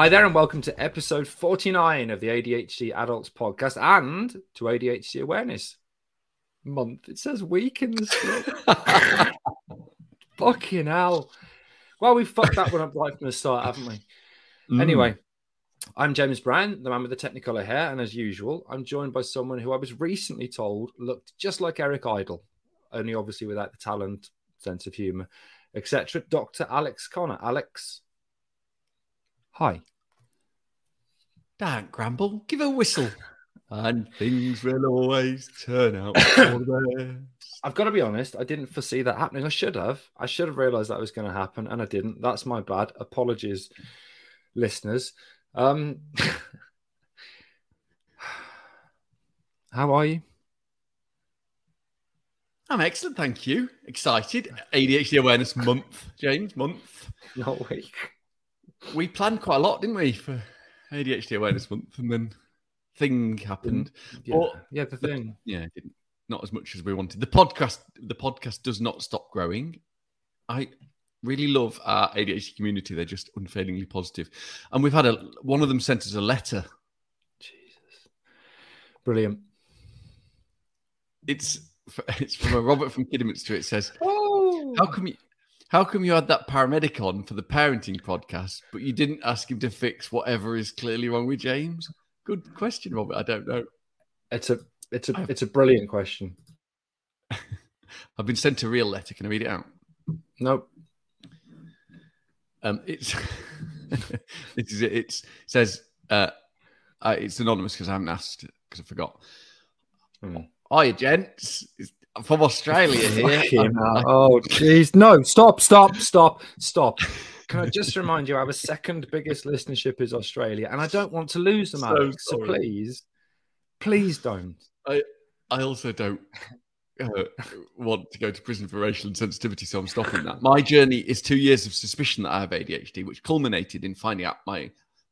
Hi there, and welcome to episode 49 of the ADHD Adults podcast and to ADHD Awareness Month. It says week in the script. Fucking hell. Well, we fucked that one up right from the start, haven't we? Mm. Anyway, I'm James Brown, the man with the technicolor hair, and as usual, I'm joined by someone who I was recently told looked just like Eric Idle, only obviously without the talent, sense of humor, etc. Dr. Alex Conner. Alex, Hi. Don't grumble. Give a whistle. and things will always turn out for the best. I've got to be honest, I didn't foresee that happening. I should have. I should have realized that was going to happen, and I didn't. That's my bad. Apologies, listeners. Um, how are you? I'm excellent, thank you. Excited. ADHD Awareness Month, James, month. Not week we planned quite a lot, didn't we, for ADHD Awareness Month, and then thing happened. Oh, yeah, but, yeah, the thing. Yeah, didn't not as much as we wanted. The podcast, the podcast does not stop growing. I really love our ADHD community. They're just unfailingly positive, and we've had a one of them sent us a letter. Jesus, brilliant! It's it's from a Robert from Kidderminster. It says, "Oh, how come you?" How come you had that paramedic on for the parenting podcast, but you didn't ask him to fix whatever is clearly wrong with James? Good question, Robert. I don't know. It's a it's a it's a brilliant question. I've been sent a real letter. Can I read it out? Nope. Um, it's this is it. It's, it says uh, uh, it's anonymous because I haven't asked because I forgot. Hmm. Hi, gents. It's from Australia here. oh, jeez. No, stop, stop, stop, stop. Can I just remind you, our second biggest listenership is Australia, and I don't want to lose them, Alex. So, so please, please don't. I, I also don't uh, want to go to prison for racial insensitivity, so I'm stopping that. My journey is two years of suspicion that I have ADHD, which culminated in finding out my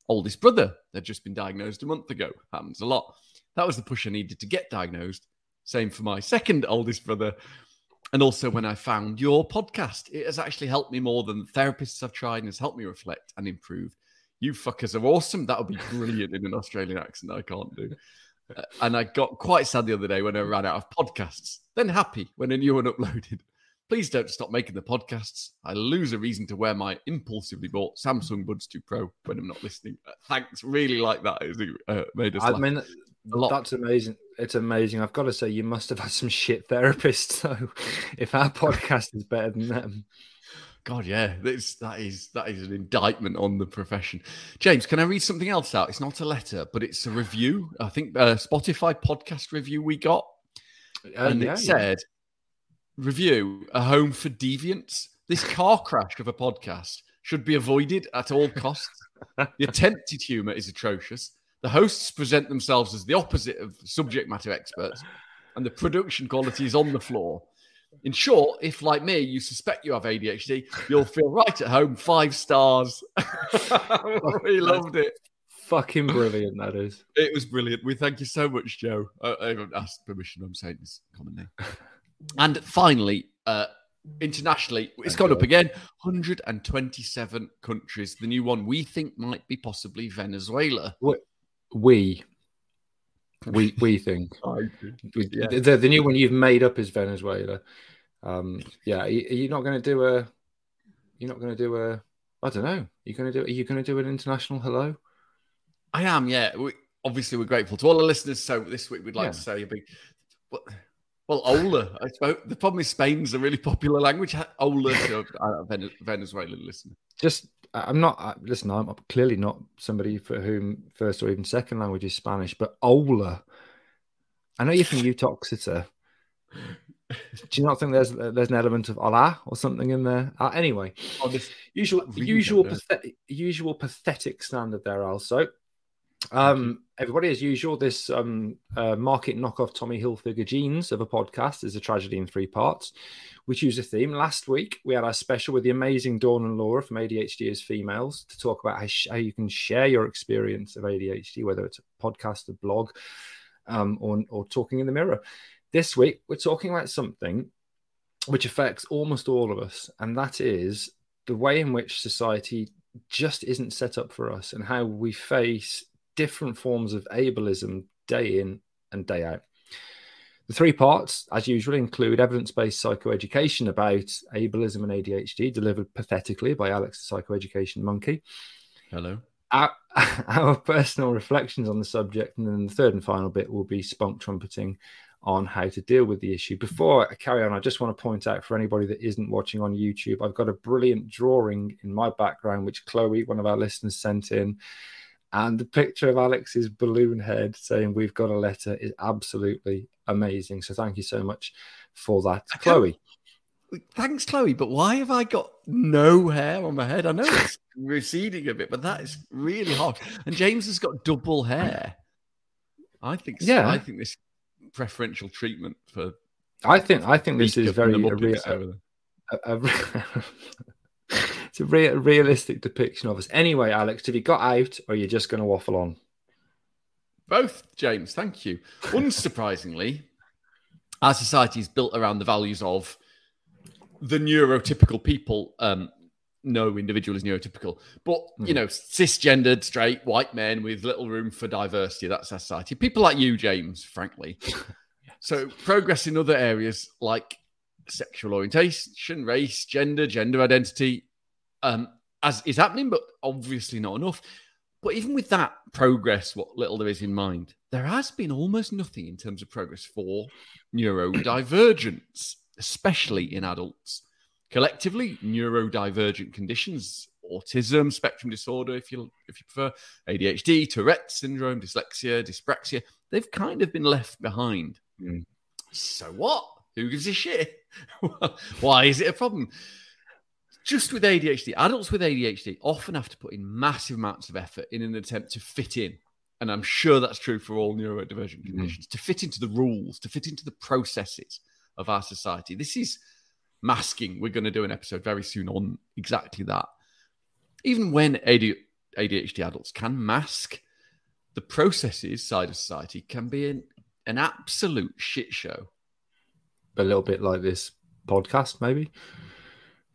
oldest brother had just been diagnosed a month ago. Happens a lot. That was the push I needed to get diagnosed same for my second oldest brother. And also when I found your podcast, it has actually helped me more than therapists I've tried and has helped me reflect and improve. You fuckers are awesome. That would be brilliant in an Australian accent I can't do. Uh, and I got quite sad the other day when I ran out of podcasts, then happy when a new one uploaded. Please don't stop making the podcasts. I lose a reason to wear my impulsively bought Samsung Buds 2 Pro when I'm not listening. Uh, thanks, really like that. It uh, made us. I laugh. mean, that's amazing. It's amazing. I've got to say, you must have had some shit therapists. So, if our podcast is better than them, God, yeah, this, that is that is an indictment on the profession. James, can I read something else out? It's not a letter, but it's a review. I think a Spotify podcast review we got, uh, and yeah, it said, yeah. "Review: A home for deviants. This car crash of a podcast should be avoided at all costs. the attempted humour is atrocious." The hosts present themselves as the opposite of subject matter experts, and the production quality is on the floor. In short, if like me, you suspect you have ADHD, you'll feel right at home. Five stars. we loved it. Fucking brilliant, that is. It was brilliant. We thank you so much, Joe. I, I haven't asked permission. I'm saying this common name. and finally, uh, internationally, it's gone up again 127 countries. The new one we think might be possibly Venezuela. What? We we we think yeah. the, the new one you've made up is Venezuela. Um, yeah, are you not going to do a? You're not going to do a. I don't know. You're going to do. Are you going to do an international hello? I am. Yeah. We, obviously, we're grateful to all the listeners. So this week, we'd like yeah. to say a big. Well, well, Ola. I suppose the problem is Spain's a really popular language. Ola a Venezuelan listener. Just I'm not. Listen, I'm clearly not somebody for whom first or even second language is Spanish, but Ola. I know you're from Uttoxeter. Do you not think there's there's an element of hola or something in there? Uh, anyway, oh, usual usual pathetic, usual pathetic standard there also. Um, everybody, as usual, this um, uh, market knockoff Tommy Hilfiger jeans of a podcast is a tragedy in three parts. We choose a theme. Last week, we had our special with the amazing Dawn and Laura from ADHD as Females to talk about how, sh- how you can share your experience of ADHD, whether it's a podcast, a blog, um, or, or talking in the mirror. This week, we're talking about something which affects almost all of us, and that is the way in which society just isn't set up for us and how we face different forms of ableism day in and day out. The three parts, as usual, include evidence based psychoeducation about ableism and ADHD, delivered pathetically by Alex the Psychoeducation Monkey. Hello. Our, our, personal reflections on the subject, and then the third and final bit will be spunk trumpeting on how to deal with the issue. Before I carry on, I just want to point out for anybody that isn't watching on YouTube, I've got a brilliant drawing in my background, which Chloe, one of our listeners, sent in. And the picture of Alex's balloon head saying, We've got a letter is absolutely amazing. So thank you so much for that, Chloe. Thanks, Chloe. But why have I got no hair on my head? I know it's receding a bit, but that is really hot. And James has got double hair. I think. Yeah, I think this preferential treatment for. I think. I think this is very a, a, a, it's a realistic depiction of us. Anyway, Alex, have you got out, or are you just going to waffle on? Both, James. Thank you. Unsurprisingly, our society is built around the values of the neurotypical people. Um, no individual is neurotypical, but you hmm. know, cisgendered, straight, white men with little room for diversity. That's our society. People like you, James, frankly. So progress in other areas like sexual orientation, race, gender, gender identity, um, as is happening, but obviously not enough. But even with that progress, what little there is in mind, there has been almost nothing in terms of progress for neurodivergence, especially in adults. Collectively, neurodivergent conditions, autism, spectrum disorder, if you if you prefer, ADHD, Tourette syndrome, dyslexia, dyspraxia, they've kind of been left behind. Mm. So what? Who gives a shit? Why is it a problem? Just with ADHD, adults with ADHD often have to put in massive amounts of effort in an attempt to fit in. And I'm sure that's true for all neurodivergent mm. conditions mm. to fit into the rules, to fit into the processes of our society. This is masking. We're going to do an episode very soon on exactly that. Even when ADHD adults can mask, the processes side of society can be an, an absolute shit show. A little bit like this podcast, maybe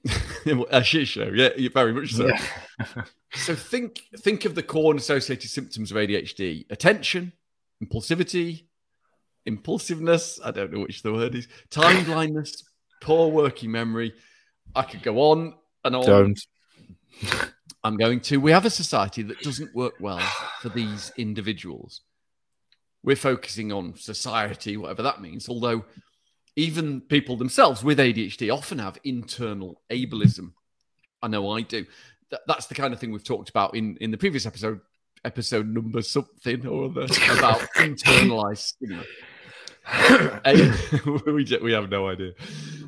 a shit show, yeah, very much so. Yeah. so think think of the core and associated symptoms of ADHD: attention, impulsivity, impulsiveness. I don't know which the word is. Time blindness, poor working memory. I could go on and on. Don't. I'm going to. We have a society that doesn't work well for these individuals. We're focusing on society, whatever that means. Although even people themselves with ADHD often have internal ableism. I know I do. that's the kind of thing we've talked about in, in the previous episode, episode number something or other, about internalized stigma. we, we have no idea.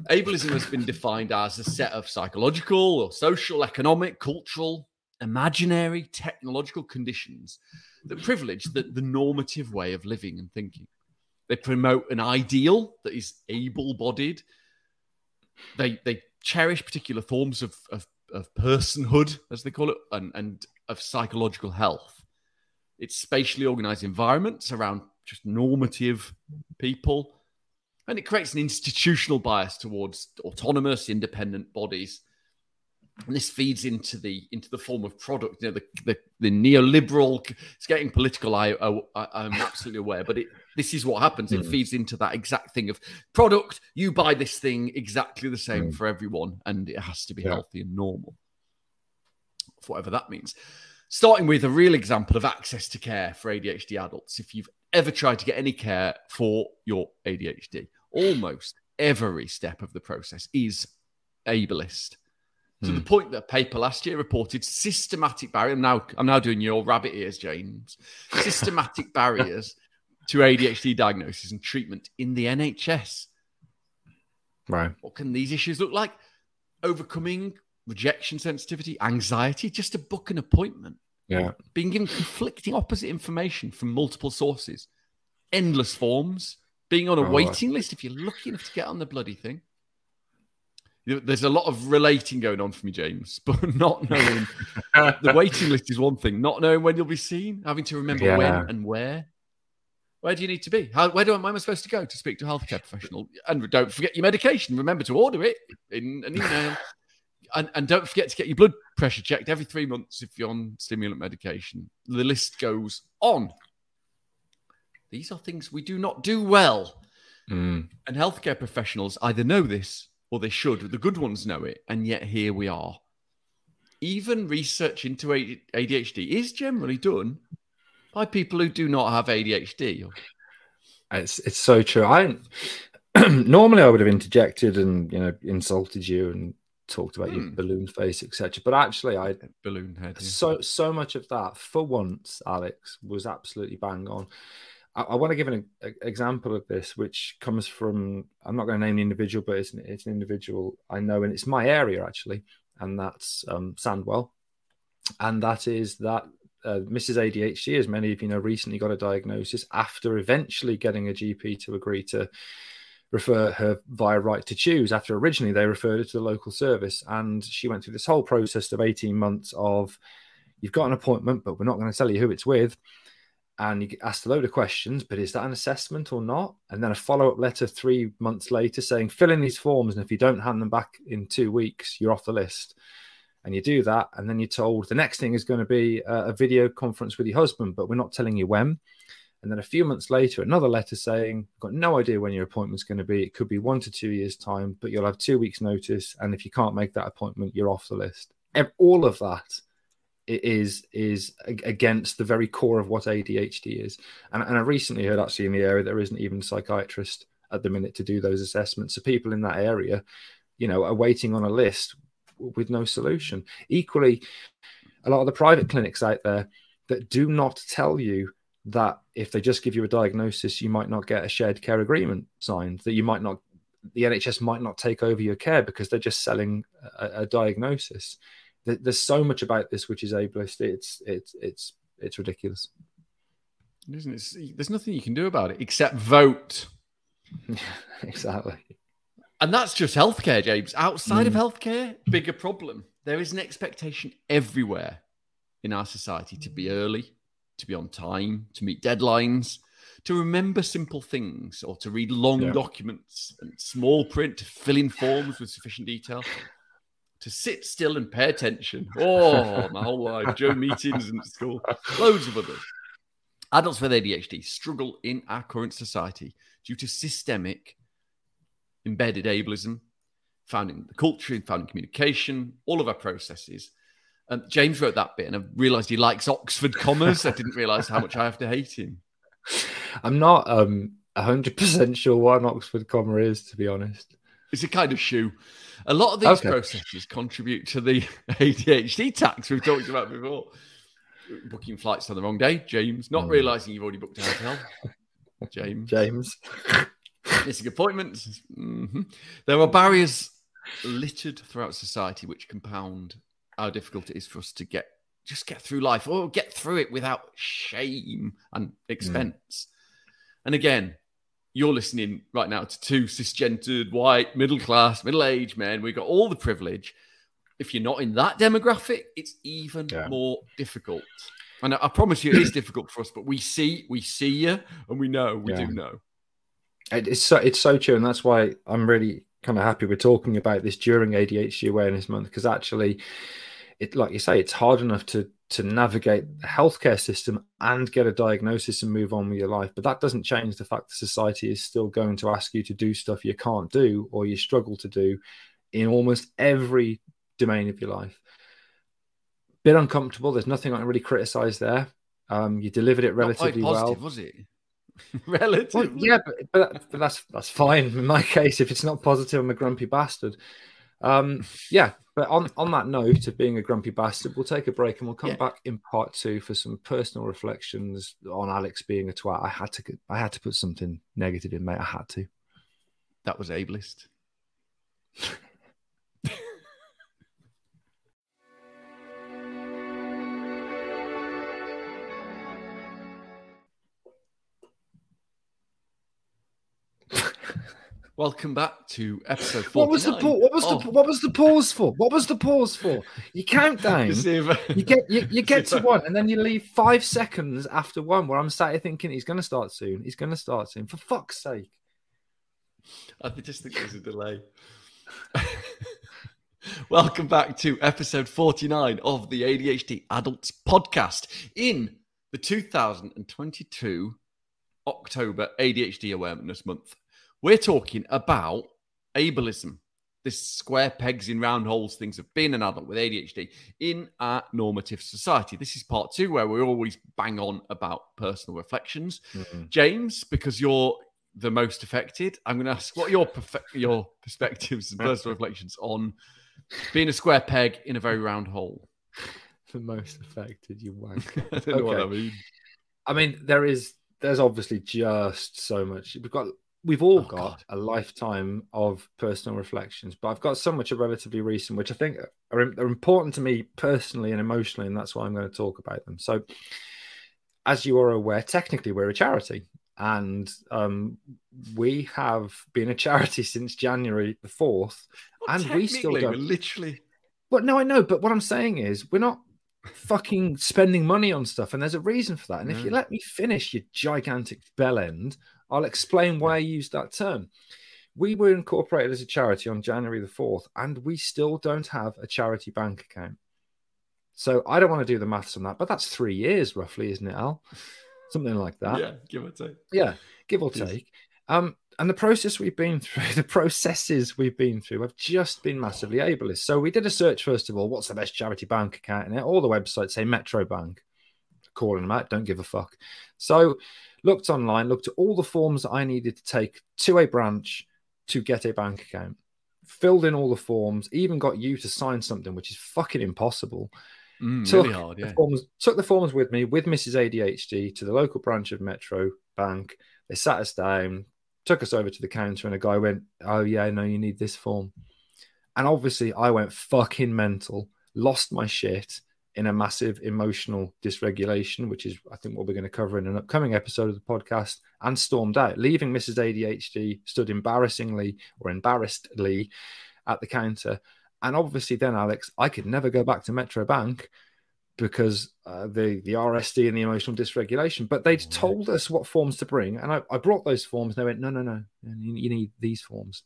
Ableism has been defined as a set of psychological or social, economic, cultural, imaginary, technological conditions that privilege the, the normative way of living and thinking. They promote an ideal that is able-bodied. They they cherish particular forms of, of, of personhood, as they call it, and, and of psychological health. It's spatially organized environments around just normative people. And it creates an institutional bias towards autonomous, independent bodies and this feeds into the into the form of product. You know, the the, the neoliberal. It's getting political. I, I am absolutely aware, but it this is what happens. It mm. feeds into that exact thing of product. You buy this thing exactly the same mm. for everyone, and it has to be yeah. healthy and normal, whatever that means. Starting with a real example of access to care for ADHD adults. If you've ever tried to get any care for your ADHD, almost every step of the process is ableist to the hmm. point that a paper last year reported systematic barrier. I'm now I'm now doing your rabbit ears, James. Systematic barriers to ADHD diagnosis and treatment in the NHS. Right. What can these issues look like? Overcoming rejection sensitivity, anxiety, just to book an appointment. Yeah. Being given conflicting opposite information from multiple sources. Endless forms. Being on a oh, waiting list if you're lucky enough to get on the bloody thing there's a lot of relating going on for me, James, but not knowing the waiting list is one thing. Not knowing when you'll be seen, having to remember yeah. when and where. Where do you need to be? How, where do I, where am I supposed to go to speak to a healthcare professional? And don't forget your medication. Remember to order it in an email. and, and don't forget to get your blood pressure checked every three months if you're on stimulant medication. The list goes on. These are things we do not do well. Mm. And healthcare professionals either know this or they should. The good ones know it. And yet here we are. Even research into ADHD is generally done by people who do not have ADHD. It's it's so true. I normally I would have interjected and you know insulted you and talked about your Hmm. balloon face, etc. But actually, I Balloon head. yeah. so so much of that for once, Alex was absolutely bang on. I, I want to give an example of this, which comes from I'm not going to name the individual, but it's an, it's an individual I know, and it's my area actually, and that's um, Sandwell, and that is that. Uh, Mrs. ADHD, as many of you know, recently got a diagnosis after eventually getting a GP to agree to refer her via right to choose after originally they referred her to the local service. And she went through this whole process of 18 months of you've got an appointment but we're not going to tell you who it's with. And you get asked a load of questions but is that an assessment or not? And then a follow-up letter three months later saying fill in these forms and if you don't hand them back in two weeks you're off the list and you do that and then you're told the next thing is going to be a, video conference with your husband but we're not telling you when and then a few months later, another letter saying, "I've got no idea when your appointment's going to be. It could be one to two years' time, but you'll have two weeks' notice. And if you can't make that appointment, you're off the list." All of that is is against the very core of what ADHD is. And, and I recently heard actually in the area there isn't even a psychiatrist at the minute to do those assessments. So people in that area, you know, are waiting on a list with no solution. Equally, a lot of the private clinics out there that do not tell you that if they just give you a diagnosis, you might not get a shared care agreement signed, that you might not, the NHS might not take over your care because they're just selling a, a diagnosis. There's so much about this which is ableist. It's it's it's it's ridiculous. Isn't it? There's nothing you can do about it except vote. exactly. And that's just healthcare, James. Outside of Mm. healthcare, bigger problem. There is an expectation everywhere in our society to be early, to be on time, to meet deadlines, to remember simple things, or to read long Yeah. documents and small print, to fill in forms with sufficient detail, to sit still and pay attention. Oh, my whole life, Joe meetings and school, loads of others. Adults with ADHD struggle in our current society due to systemic embedded ableism, found in the culture, found in communication, all of our processes. Um, James wrote that bit, and I realised he likes Oxford commas. I didn't realise how much I have to hate him. I'm not um hundred percent sure what an Oxford comma is, to be honest. It's a kind of shoe. A lot of these Okay. processes contribute to the ADHD tax we've talked about before. Booking flights on the wrong day, James. Not Mm. realising you've already booked a hotel, James. James. Missing appointments. Mhm. There are barriers littered throughout society which compound how difficult it is for us to get just get through life or get through it without shame and expense. And again, you're listening right now to two cisgendered, white, middle class, middle aged men. We've got all the privilege. If you're not in that demographic, it's even Yeah. more difficult. And I, I promise you, it is difficult for us. But we see, we see you, and we know, we Yeah. do know. It- It's so it's so true, and that's why I'm really kind of happy we're talking about this during ADHD Awareness Month because actually, it like you say, it's hard enough to to navigate the healthcare system and get a diagnosis and move on with your life, but that doesn't change the fact that society is still going to ask you to do stuff you can't do or you struggle to do in almost every domain of your life. Bit uncomfortable. There's nothing I can really criticize there. Um, you delivered it relatively well. was it? Relative. Well, yeah, but, but but that's that's fine in my case. If it's not positive, I'm a grumpy bastard. Um, yeah, but on on that note of being a grumpy bastard, we'll take a break and we'll come Yeah. back in part two for some personal reflections on Alex being a twat. I had to I had to put something negative in, mate. I had to. That was ableist. Welcome back to episode 49. What was the pa- what was Oh, the what was the pause for? What was the pause for? You count down. You get you, you get to one, and then you leave five seconds after one, where I'm sat here thinking he's going to start soon. He's going to start soon. For fuck's sake! I just think there's a delay. Welcome back to episode 49 of the ADHD Adults Podcast in the 2022 October ADHD Awareness Month. We're talking about ableism, this square pegs in round holes things of being an adult with ADHD in our normative society. This is part two, where we always bang on about personal reflections. Mhm. James, because you're the most affected, I'm going to ask what are your perfe- your perspectives and personal reflections on being a square peg in a very round hole. The most affected, you wank. I don't know what I Okay. mean. I mean, there is there's obviously just so much. We've got we've all Oh, got God. a lifetime of personal reflections, but I've got some which are relatively recent, which I think are, are important to me personally and emotionally, and that's why I'm going to talk about them. So, as you are aware, technically we're a charity, and um, we have been a charity since January the fourth. Well, And we still don't- literally. Well, no, I know, but what I'm saying is we're not fucking spending money on stuff, and there's a reason for that. And if you let me finish your gigantic bell end, I'll explain why I used that term. We were incorporated as a charity on January the 4th, and we still don't have a charity bank account. So I don't want to do the maths on that, but that's three years roughly, isn't it, Al? Something like that. Yeah, give or take. Yeah, give or Yes. take. Um, and the process we've been through, the processes we've been through, have just been massively ableist. So we did a search first of all. What's the best charity bank account? And all the websites say Metro Bank. Calling them out, don't give a fuck. So looked online, looked at all the forms that I needed to take to a branch to get a bank account. Filled in all the forms, even got you to sign something, which is fucking impossible Mm, took really hard, the forms, took the forms with me with Mrs. ADHD to the local branch of Metro Bank. They sat us down, took us over to the counter, and a guy went, "Oh yeah, no, you need this form." And obviously, I went fucking mental, lost my shit in a massive emotional dysregulation, which is I think what we're going to cover in an upcoming episode of the podcast, and stormed out, leaving Mrs. ADHD stood embarrassingly or embarrassedly at the counter. And obviously, then Alex, I could never go back to Metro Bank because uh, the the RSD and the emotional dysregulation. But they'd told us what forms to bring, and I, I brought those forms. And they went, no, no, no, you, you need these forms.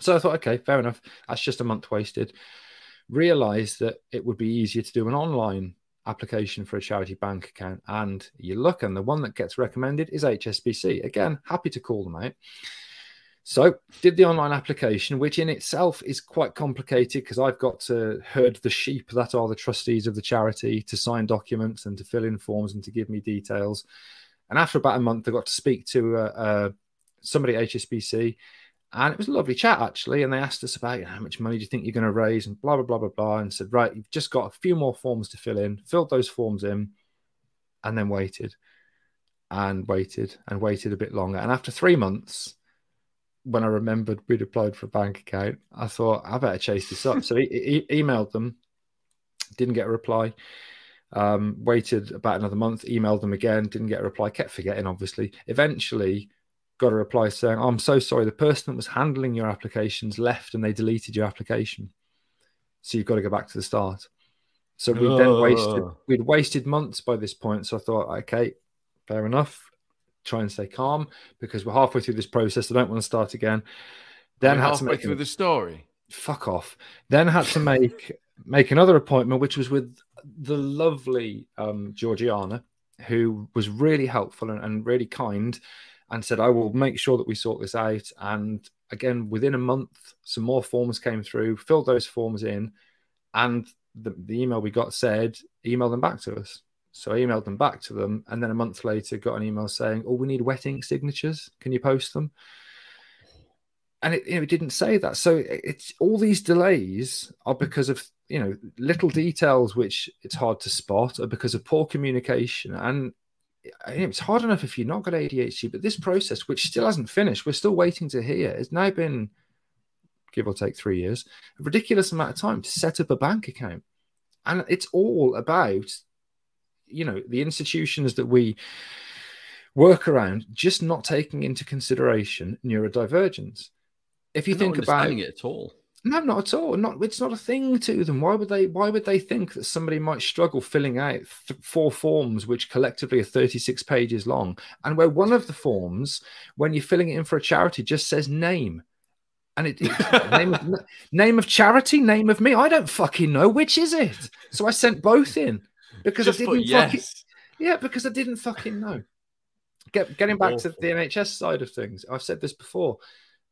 So I thought, okay, fair enough. That's just a month wasted. Realized that it would be easier to do an online application for a charity bank account, and you look, and the one that gets recommended is HSBC. Again, happy to call them out. So, did the online application, which in itself is quite complicated because I've got to herd the sheep that are the trustees of the charity to sign documents and to fill in forms and to give me details. And after about a month, I got to speak to uh, uh, somebody at HSBC, and it was a lovely chat actually. And they asked us about you know, how much money do you think you're going to raise and blah blah blah blah blah, and said, right, you've just got a few more forms to fill in. Filled those forms in, and then waited, and waited and waited a bit longer. And after three months when I remembered we'd applied for a bank account, I thought I better chase this up. So he, he emailed them, didn't get a reply. Um, waited about another month, emailed them again, didn't get a reply. Kept forgetting, obviously. Eventually, got a reply saying, oh, "I'm so sorry. The person that was handling your applications left, and they deleted your application. So you've got to go back to the start." So we then wasted Oh. we'd wasted months by this point. So I thought, okay, fair enough. Try and stay calm because we're halfway through this process. I don't want to start again. Then We're had to halfway make through the story. fuck off. Then had to make make another appointment, which was with the lovely um, Georgiana, who was really helpful and, and really kind, and said, "I will make sure that we sort this out." And again, within a month, some more forms came through. Filled those forms in, and the, the email we got said, "Email them back to us." So I emailed them back to them, and then a month later, got an email saying, "Oh, we need wet ink signatures. Can you post them?" and it, you know, it didn't say that. So it's all these delays are because of you know little details which it's hard to spot, or because of poor communication. And it's hard enough if you're not got ADHD, but this process, which still hasn't finished, we're still waiting to hear. It's now been give or take three years, a ridiculous amount of time to set up a bank account, and it's all about you know the institutions that we work around just not taking into consideration neurodivergence if you I'm think about it at all. No not at all not it's not a thing to them why would they why would they think that somebody might struggle filling out th- four forms which collectively are 36 pages long and where one of the forms when you're filling it in for a charity just says name And it, it name, of, name of charity, name of me. I don't fucking know which is it. So I sent both in because Just I didn't fucking yeah, because I didn't fucking know. Get, getting back to the NHS side of things, I've said this before.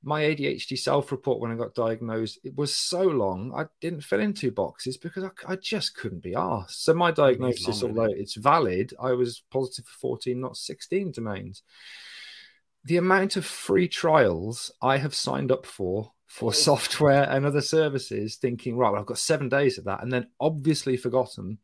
My ADHD self-report when I got diagnosed, it was so long I didn't fill in two boxes because I, I just couldn't be asked. So my diagnosis, although it's valid, I was positive for 14, not 16 domains. The amount of free trials I have signed up for for software and other services, thinking, right, well, I've got seven days of that, and then obviously forgotten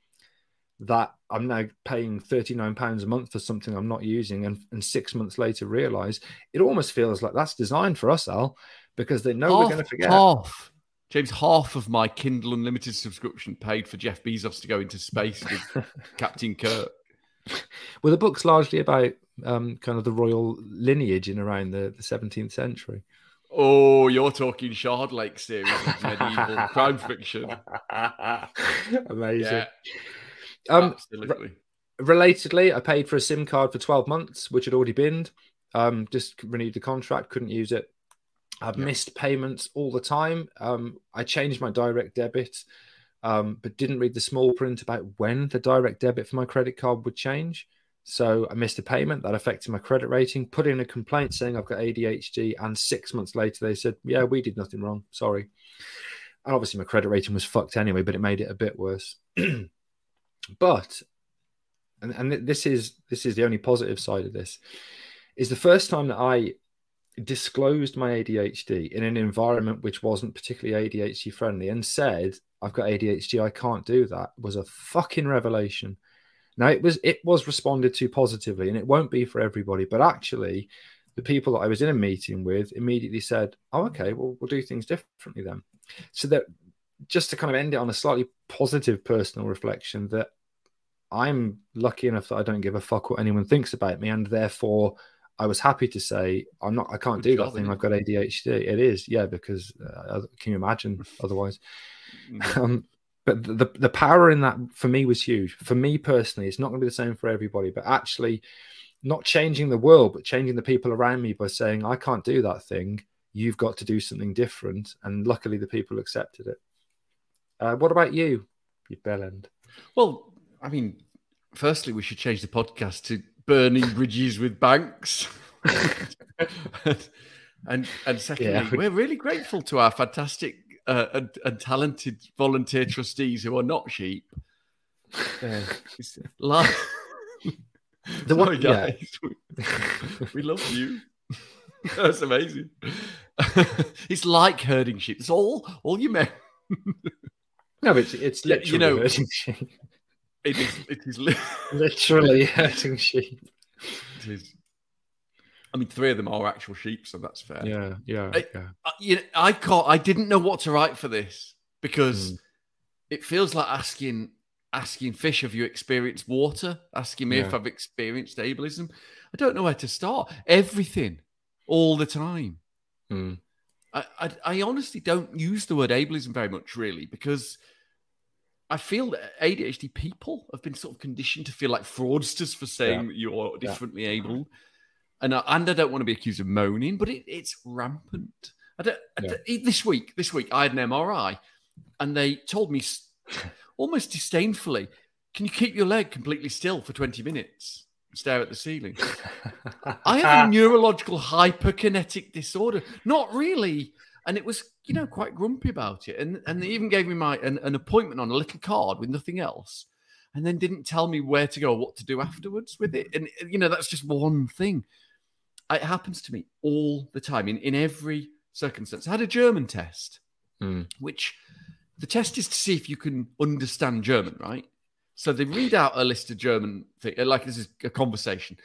that I'm now paying £39 a month for something I'm not using, and, and six months later realize it almost feels like that's designed for us, Al, because they know we're going to forget. Half. James, half of my Kindle Unlimited subscription paid for Jeff Bezos to go into space with Captain Kirk. Well, the book's largely about um, kind of the royal lineage in around the, the 17th century. Oh, you're talking Shardlake series medieval crime fiction. Amazing. Yeah, Um, absolutely. relatedly, I paid for a SIM card for 12 months, which had already been. Um, just renewed the contract, couldn't use it. I've Yeah. missed payments all the time. Um, I changed my direct debit, um, but didn't read the small print about when the direct debit for my credit card would change. So I missed a payment that affected my credit rating. Put in a complaint saying I've got ADHD, and six months later they said, "Yeah, we did nothing wrong. Sorry." And obviously my credit rating was fucked anyway, but it made it a bit worse. but and, and this is this is the only positive side of this is the first time that I disclosed my ADHD in an environment which wasn't particularly ADHD friendly and said I've got ADHD I can't do that was a fucking revelation. Now it was it was responded to positively and it won't be for everybody but actually the people that I was in a meeting with immediately said oh okay well we'll do things differently then. So that just to kind of end it on a slightly positive personal reflection that I'm lucky enough that I don't give a fuck what anyone thinks about me, and therefore I was happy to say I'm not. I can't Good do job, that thing. I've got ADHD. It is, yeah, because uh, can you imagine otherwise? Mm. Um, but the the power in that for me was huge. For me personally, it's not going to be the same for everybody, but actually, not changing the world, but changing the people around me by saying I can't do that thing. You've got to do something different, and luckily the people accepted it. Uh, what about you, you bellend? Well, I mean, firstly, we should change the podcast to burning bridges with banks. and and secondly, Yeah, we- we're really grateful to our fantastic uh, and, and talented volunteer trustees who are not sheep. Uh, like, The Sorry, one- yeah. guys, we, we love you. That's amazing. it's like herding sheep. It's all all you meant. No, it's it's literally you know- hurting sheep. It is. It is. li- literally hurting sheep. It is. I mean, three of them are actual sheep, so that's fair. Yeah, yeah, I- yeah. I, you know, I can't. I didn't know what to write for this because Mm. it feels like asking asking fish, "Have you experienced water?" Asking me if I've experienced ableism. I don't know where to start. Everything, all the time. Mm. I, I, I honestly don't use the word ableism very much, really, because I feel that ADHD people have been sort of conditioned to feel like fraudsters for saying Yeah. that you're Yeah. differently able. And I, and I don't want to be accused of moaning, but it, it's rampant. I don't, Yeah. don't- this week, this week, I had an MRI, and they told me almost disdainfully, "Can you keep your leg completely still for twenty minutes? Stare at the ceiling." I have a neurological hyperkinetic disorder. Not really. And it was, you know, quite grumpy about it. And and they even gave me my an, an appointment on a little card with nothing else. And then didn't tell me where to go or what to do afterwards with it. And you know, that's just one thing. It happens to me all the time in, in every circumstance. I had a German test, Mm. which the test is to see if you can understand German, right? So they read out a list of German things, like this is a conversation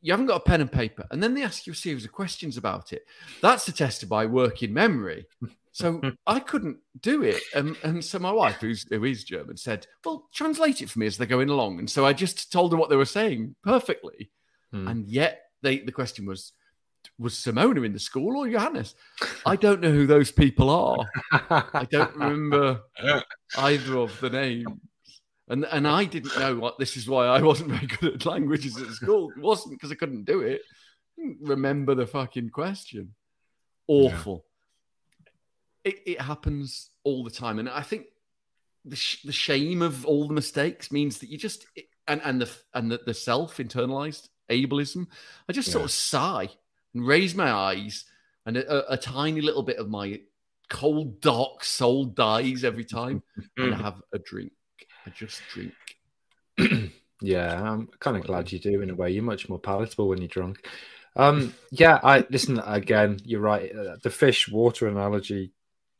you haven't got a pen and paper, and then they ask you a series of questions about it. That's test by working memory. So I couldn't do it, and, and so my wife, who's who is German, said, "Well, translate it for me as they're going along." And so I just told her what they were saying perfectly, Hmm. and yet they the question was, "Was Simona in the school or Johannes?" I don't know who those people are. I don't remember either of the names. And and I didn't know what this is why I wasn't very good at languages at school. It wasn't because I couldn't do it. I didn't remember the fucking question. awful. It, it happens all the time, and I think the sh- the shame of all the mistakes means that you just and and the and the, the self internalized ableism. I just sort of sigh and raise my eyes, and a, a, a tiny little bit of my cold, dark soul dies every time, and I mm. have a drink. I just drink. Yeah, I'm kind of glad you do in a way. You're much more palatable when you're drunk. Um, yeah, I listen again. You're right. Uh, the fish water analogy,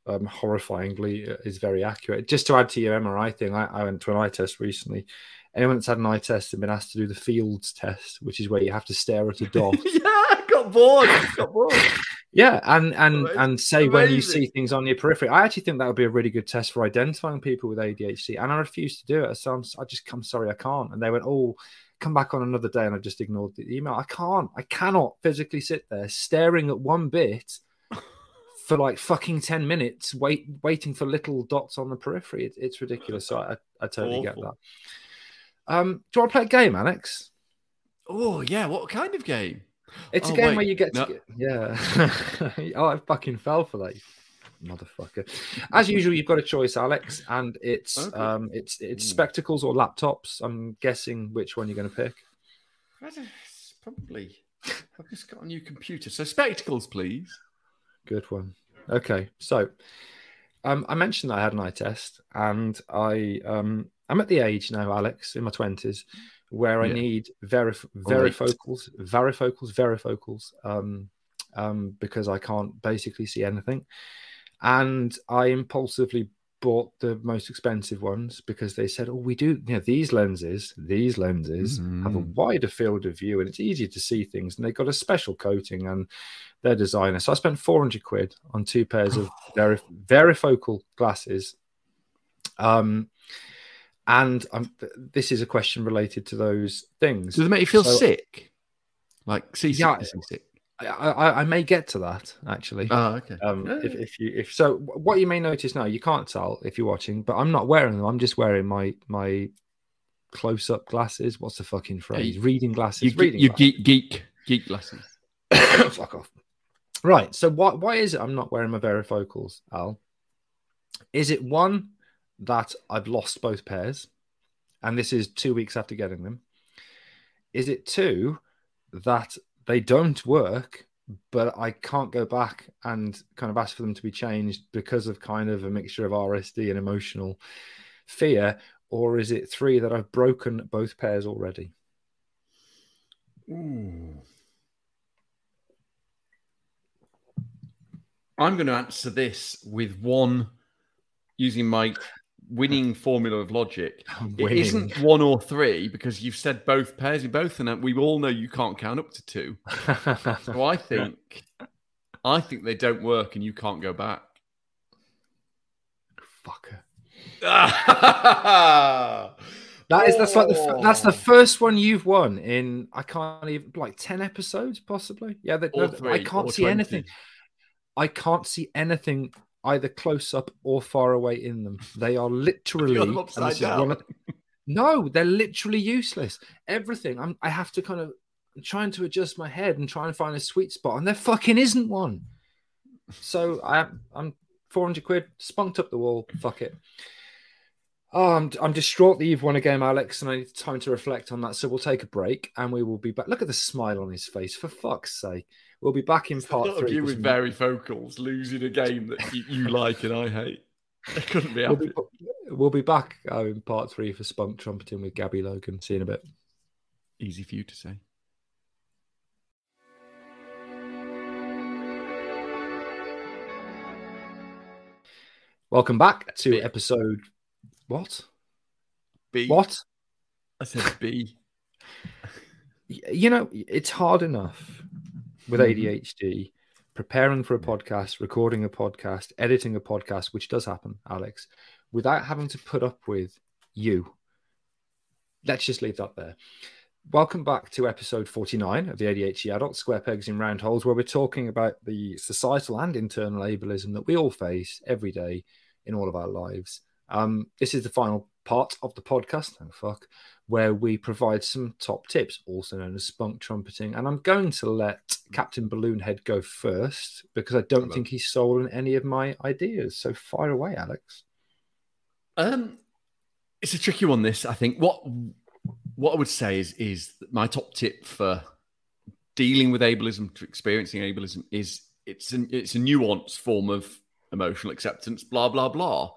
um, horrifyingly, uh, is very accurate. Just to add to your MRI thing, I, I went to an eye test recently. Anyone that's had an eye test and been asked to do the Fields test, which is where you have to stare at a dot. yeah, I got bored. I got bored. Yeah, and and Amazing. and say when you see things on your periphery. I actually think that would be a really good test for identifying people with ADHD, and I refused to do it. So I'm, I just come sorry, I can't. And they went, oh, come back on another day, and I just ignored the email. I can't. I cannot physically sit there staring at one bit for like fucking ten minutes, wait, waiting for little dots on the periphery. It, it's ridiculous. So I, I totally get that. Um, do you want to play a game, Alex? Oh yeah, what kind of game? It's a Oh, game wait. where you get to No. get, yeah. oh, I fucking fell for that, you motherfucker. As usual, you've got a choice, Alex, and it's Okay. um, it's it's Mm. spectacles or laptops. I'm guessing which one you're going to pick. Probably. I've just got a new computer, so spectacles, please. Good one. Okay, so um, I mentioned that I had an eye test, and I um, I'm at the age now, Alex, in my twenties, where I Yeah. need verif- varifocals, varifocals, varifocals, um, um, because I can't basically see anything, and I impulsively bought the most expensive ones because they said, "Oh, we do, you know, these lenses, these lenses have a Mhm. wider field of view, and it's easier to see things, and they've got a special coating and." Their designer. So I spent 400 quid on two pairs of very varifocal glasses. Um, and I'm, this is a question related to those things. Does it make you feel So- sick? Like Yeah, seasickness and sick? I, I, I may get to that actually. Oh, okay. Um, Yeah, if, if you if so, what you may notice now, you can't tell if you're watching, but I'm not wearing them. I'm just wearing my my close up glasses. What's the fucking phrase? you- reading glasses. you, ge- reading you glasses. geek, geek, geek glasses. Fuck off. Right. So why why is it I'm not wearing my varifocals, Al? Is it one that I've lost both pairs, and this is two weeks after getting them? Is it two that they don't work, but I can't go back and kind of ask for them to be changed because of kind of a mixture of RSD and emotional fear? Or is it three that I've broken both pairs already? I'm going to answer this with one using my winning formula of logic. It isn't one or three because you've said both pairs in both, and we all know you can't count up to two. So I think, I think they don't work, and you can't go back. Fucker. that That is that's like the that's the Oh. first one you've won in I can't even like ten episodes possibly. Yeah, no, three, I can't see 20. anything. I can't see anything either close up or far away in them. They are literally upside this is one down. of- no, they're literally useless. Everything. I'm I have to kind of I'm trying to adjust my head and try and find a sweet spot, and there fucking isn't one. So I I'm 400 quid spunked up the wall. Fuck it. Oh, I'm, I'm distraught that you've won a game, Alex, and I need time to reflect on that. So we'll take a break and we will be back. Look at the smile on his face, for fuck's sake. We'll be back in It's a part lot of three. you 'cause with varifocals losing a game that you, you like and I hate. I couldn't be we'll, happy. be, we'll be back uh, in part three for Spunk Trumpeting with Gabby Logan. See you in a bit. Easy for you to say. Welcome back to B. episode. What? B. What? I said B. You know, it's hard enough with Mhm. ADHD, preparing for a podcast, recording a podcast, editing a podcast, which does happen, Alex, without having to put up with you. Let's just leave that there. Welcome back to episode 49 of the ADHD Adult Square Pegs in Round Holes, where we're talking about the societal and internal ableism that we all face every day in all of our lives. Um, this is the final part of the podcast. Oh fuck, where we provide some top tips, also known as spunk trumpeting. And I'm going to let Captain Balloonhead go first because I don't think he's stolen any of my ideas. So fire away, Alex. Um, it's a tricky one. This I think what what I would say is is my top tip for dealing with ableism, to experiencing ableism, is it's an it's a nuanced form of emotional acceptance. Blah blah blah,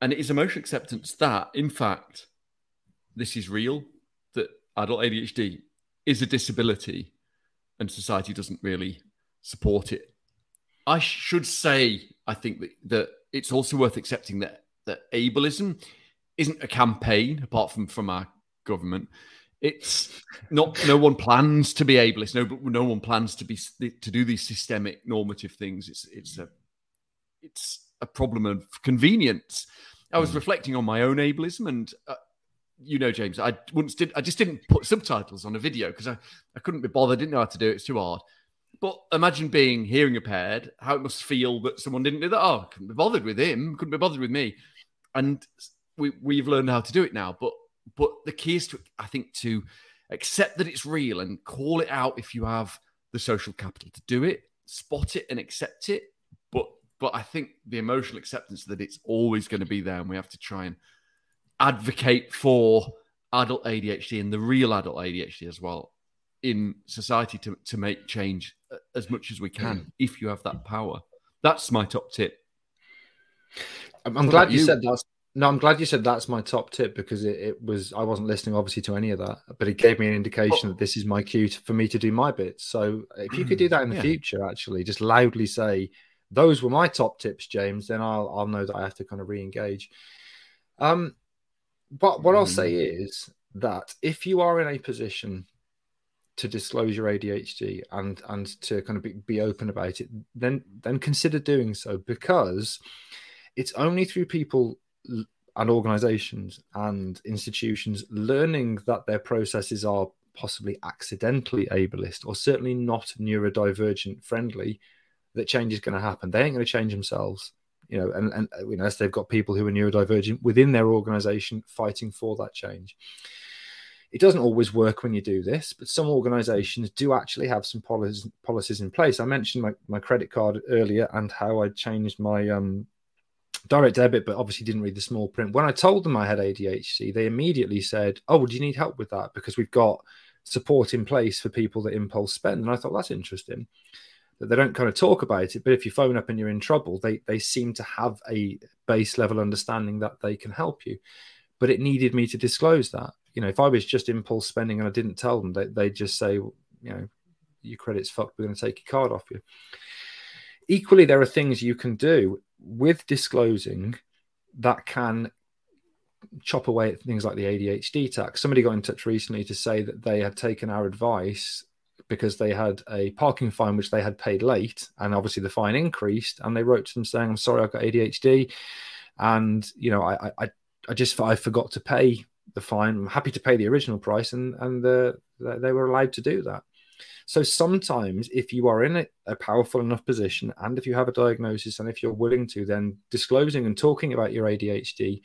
and it is emotional acceptance that, in fact, this is real. That adult ADHD is a disability, and society doesn't really support it. I should say, I think that, that it's also worth accepting that that ableism isn't a campaign apart from from our government. It's not. No one plans to be ableist. No, no one plans to be to do these systemic normative things. It's it's a it's a problem of convenience. I was mm. reflecting on my own ableism, and uh, you know, James, I once did. I just didn't put subtitles on a video because I, I couldn't be bothered. Didn't know how to do it. It's too hard. But imagine being hearing impaired, how it must feel that someone didn't do that. Oh, I couldn't be bothered with him, couldn't be bothered with me. And we, we've learned how to do it now. But but the key is to, I think, to accept that it's real and call it out if you have the social capital to do it, spot it and accept it. But I think the emotional acceptance that it's always going to be there, and we have to try and advocate for adult ADHD and the real adult ADHD as well in society to, to make change as much as we can mm. if you have that power. That's my top tip. I'm, I'm glad you, you said that. No, I'm glad you said that's my top tip because it, it, was I wasn't listening obviously to any of that, but it gave me an indication that this is my cue to, for me to do my bit. So if you could do that in the yeah. future, actually, just loudly say those were my top tips, James, then I'll I'll know that I have to kind of re-engage. Um, but what mm. I'll say mm. is that if you are in a position to disclose your ADHD and and to kind of be, be open about it, then then consider doing so because it's only through people and organizations and institutions learning that their processes are possibly accidentally ableist or certainly not neurodivergent friendly that change is going to happen they ain't going to change themselves you know and, and you know, unless they've got people who are neurodivergent within their organization fighting for that change it doesn't always work when you do this but some organizations do actually have some policies policies in place i mentioned my, my credit card earlier and how i changed my um direct debit, but obviously didn't read the small print. When I told them I had ADHD, they immediately said, "Oh, do you need help with that?" Because we've got support in place for people that impulse spend. And I thought that's interesting that they don't kind of talk about it, but if you phone up and you're in trouble, they they seem to have a base level understanding that they can help you. But it needed me to disclose that. You know, if I was just impulse spending and I didn't tell them, they they just say, you know, your credit's fucked. We're going to take your card off you. Equally, there are things you can do with disclosing that can chop away at things like the ADHD tax. Somebody got in touch recently to say that they had taken our advice because they had a parking fine which they had paid late, and obviously the fine increased. And they wrote to them saying, "I'm sorry, I've got ADHD, and you know, I I, I just I forgot to pay the fine. I'm happy to pay the original price, and and the, they were allowed to do that." So sometimes, if you are in a, a, powerful enough position and if you have a diagnosis and if you're willing to, then disclosing and talking about your ADHD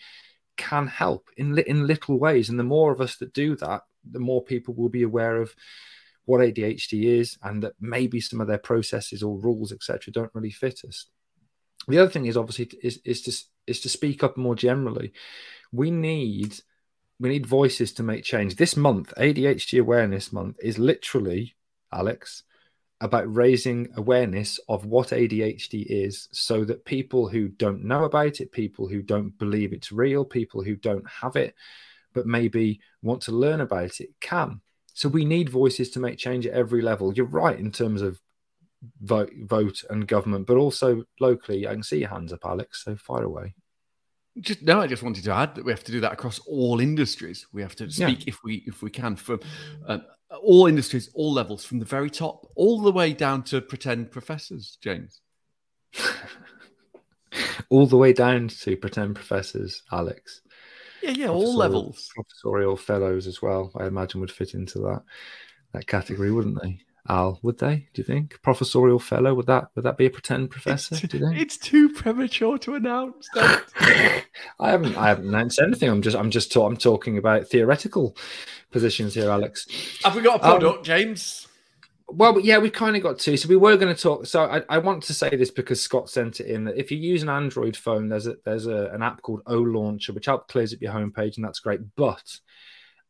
can help in, in little ways. And the more of us that do that, the more people will be aware of what ADHD is and that maybe some of their processes or rules, etc., don't really fit us. The other thing is obviously is, is to is to speak up more generally. We need we need voices to make change. This month, ADHD Awareness Month, is literally Alex, about raising awareness of what ADHD is so that people who don't know about it, people who don't believe it's real, people who don't have it, but maybe want to learn about it can. So we need voices to make change at every level. You're right in terms of vote, vote and government, but also locally. I can see your hands up, Alex. So fire away. Just no, I just wanted to add that we have to do that across all industries. We have to speak yeah. if we if we can from uh, all industries, all levels, from the very top all the way down to pretend professors, James. all the way down to pretend professors, Alex. Yeah, yeah, all levels. Professorial fellows as well, I imagine would fit into that that category, wouldn't they? Al, would they? Do you think professorial fellow would that would that be a pretend professor? It's, do you think? it's too premature to announce. Don't. I haven't I haven't announced anything. I'm just I'm just ta- I'm talking about theoretical positions here, Alex. Have we got a Um, product, James? Well, yeah, we kind of got to. So we were going to talk. So I, I want to say this because Scott sent it in. That if you use an Android phone, there's a there's a, an app called O Launcher, which helps clears up your homepage, and that's great. But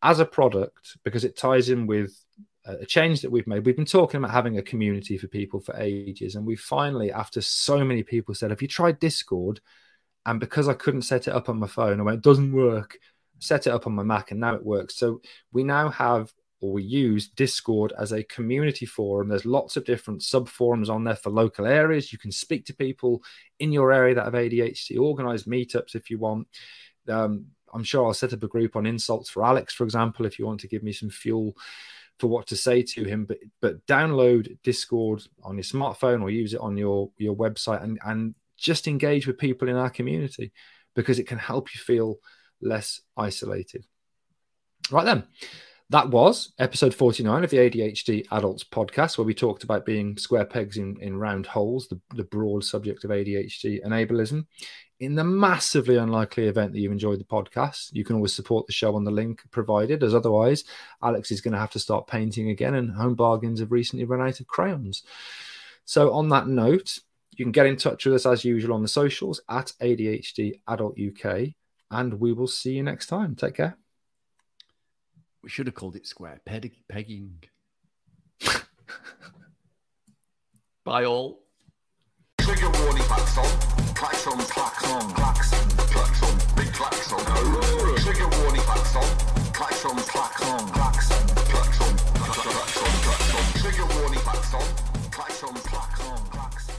as a product, because it ties in with a a change that we've made, we've been talking about having a community for people for ages, and we finally, after so many people said, "Have you tried Discord?" And because I couldn't set it up on my phone, I went, "It doesn't work." Set it up on my Mac, and now it works. So we now have or we use Discord as a community forum. There's lots of different sub forums on there for local areas. You can speak to people in your area that have ADHD, organize meetups if you want. Um, I'm sure I'll set up a group on insults for Alex, for example, if you want to give me some fuel for what to say to him. But but download Discord on your smartphone or use it on your your website and and just engage with people in our community because it can help you feel less isolated. Right then. That was episode 49 of the ADHD Adults podcast, where we talked about being square pegs in, in round holes, the, the broad subject of ADHD and ableism. In the massively unlikely event that you enjoyed the podcast, you can always support the show on the link provided, as otherwise, Alex is going to have to start painting again, and home bargains have recently run out of crayons. So, on that note, you can get in touch with us as usual on the socials at ADHD Adult UK, and we will see you next time. Take care. We should have called it square pegging. Bye all. Trigger warning klaxon, klaxon, klaxon, klaxon, big klaxon. Trigger warning klaxon, klaxon, klaxon, klaxon, klaxon, klaxon. Trigger warning klaxon, klaxon, klaxon.